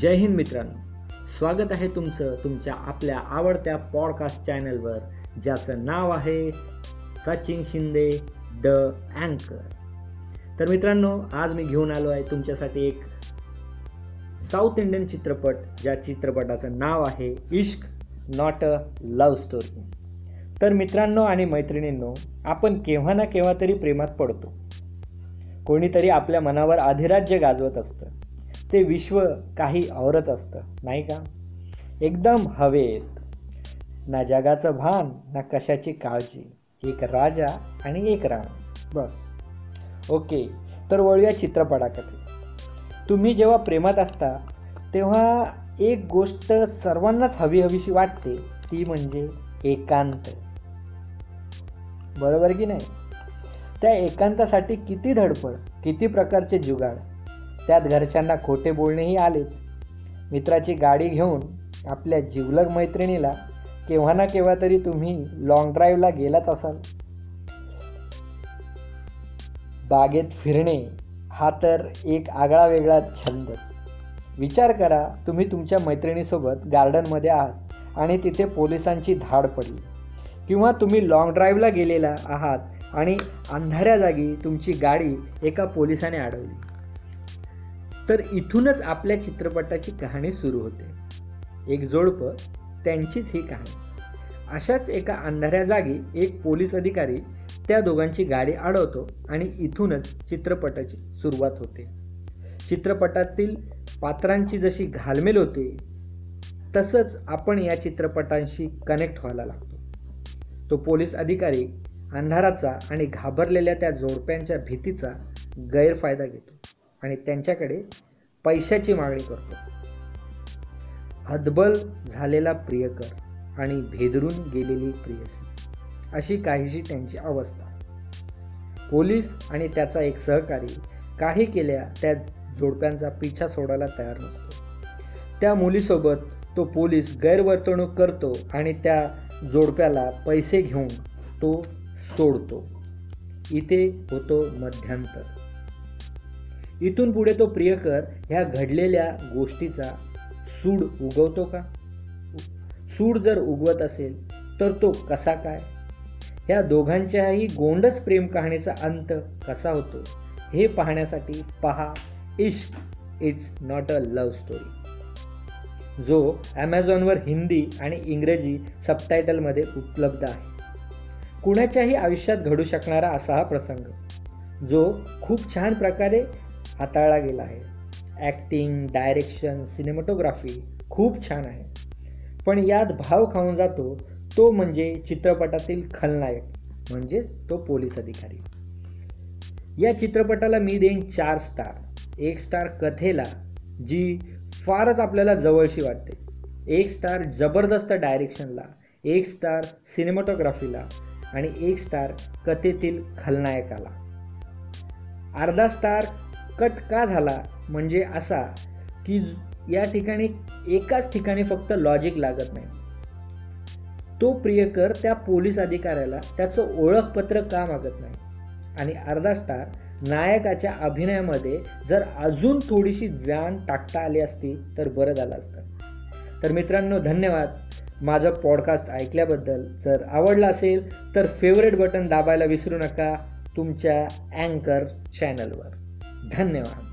जय हिंद मित्रांनो. स्वागत आहे तुमचं तुमच्या आपल्या आवडत्या पॉडकास्ट चॅनलवर ज्याचं नाव आहे सचिन शिंदे द अँकर. तर मित्रांनो आज मी घेऊन आलो आहे तुमच्यासाठी एक साऊथ इंडियन चित्रपट ज्या चित्रपटाचं नाव आहे Ishq not a love story तर मित्रांनो आणि मैत्रिणींनो आपण केव्हा ना केव्हा तरी प्रेमात पडतो. कोणीतरी आपल्या मनावर अधिराज्य गाजवत असतं. ते विश्व काही औरच असतं नाही का? एकदम हवेत. ना जगाचं भान ना कशाची काळजी. एक राजा आणि एक राणी. बस. ओके तर वळूया चित्रपटाकडे. तुम्ही जेव्हा प्रेमात असता तेव्हा एक गोष्ट सर्वांनाच हवी हवीशी वाटते ती म्हणजे एकांत. बरोबर की नाही? त्या एकांतासाठी किती धडपड किती प्रकारचे जुगाड. त्यात घरच्यांना खोटे बोलणेही आलेच. मित्राची गाडी घेऊन आपल्या जिवलग मैत्रिणीला केव्हा ना केव्हा तरी तुम्ही लॉंग ड्राईव्हला गेलाच असाल. बागेत फिरणे हा तर एक आगळा वेगळा छंद. विचार करा तुम्ही तुमच्या मैत्रिणीसोबत गार्डनमध्ये आहात आणि तिथे पोलिसांची धाड पडली. किंवा तुम्ही लॉंग ड्राईव्हला गेलेला आहात आणि अंधाऱ्या जागी तुमची गाडी एका पोलिसाने अडवली. तर इथूनच आपल्या चित्रपटाची कहाणी सुरू होते. एक जोडपं त्यांचीच ही कहाणी. अशाच एका अंधाऱ्या जागी एक पोलीस अधिकारी त्या दोघांची गाडी अडवतो आणि इथूनच चित्रपटाची सुरुवात होते. चित्रपटातील पात्रांची जशी घालमेल होते तसंच आपण या चित्रपटांशी कनेक्ट व्हायला लागतो. तो पोलीस अधिकारी अंधाराचा आणि घाबरलेल्या त्या जोडप्यांच्या भीतीचा गैरफायदा घेतो. आणि त्यांच्याकडे पैशाची मागणी करतो. हदबल झालेला प्रियकर आणि भेदरून गेलेली प्रियसी अशी काहीशी त्यांची अवस्था. पोलीस आणि त्याचा एक सहकारी काही केल्या त्या जोडप्यांचा पिछा सोडायला तयार नसतो त्या मुलीसोबत तो पोलीस गैरवर्तणूक करतो आणि त्या जोडप्याला पैसे घेऊन तो सोडतो. इथे होतो मध्यांतर. इथून पुढे तो प्रियकर ह्या घडलेल्या गोष्टीचा सूड उगवतो का? सूड जर उगवत असेल तर तो कसा काय? ह्या दोघांच्याही गोंडस प्रेम कहाणीचा अंत कसा होतो? हे पाहण्यासाठी पहा Ishq it's not a love story जो ॲमेझॉनवर हिंदी आणि इंग्रजी सबटायटलमध्ये उपलब्ध आहे. कुणाच्याही आयुष्यात घडू शकणारा असा हा प्रसंग जो खूप छान प्रकारे हाताळला गेला आहे. ॲक्टिंग डायरेक्शन सिनेमॅटोग्राफी खूप छान आहे. पण यात भाव खाऊन जातो तो म्हणजे चित्रपटातील खलनायक म्हणजेच तो पोलीस अधिकारी. या चित्रपटाला मी देईन चार स्टार एक स्टार कथेला जी फारच आपल्याला जवळशी वाटते. एक स्टार जबरदस्त डायरेक्शनला एक स्टार सिनेमॅटोग्राफीला आणि एक स्टार कथेतील खलनायकाला. अर्धा स्टार कट का झाला म्हणजे असा की या ठिकाणी एकाच ठिकाणी फक्त लॉजिक लागत नाही. तो प्रियकर त्या पोलीस अधिकाऱ्याला त्याचं ओळखपत्र का मागत नाही? आणि अर्धा स्टार नायकाच्या अभिनयामध्ये जर अजून थोडीशी जाण टाकता आली असती तर बरं झालं असतं. तर मित्रांनो धन्यवाद. माझं पॉडकास्ट ऐकल्याबद्दल जर आवडलं असेल तर फेवरेट बटन दाबायला विसरू नका तुमच्या अँकर चॅनलवर धन्यवाद.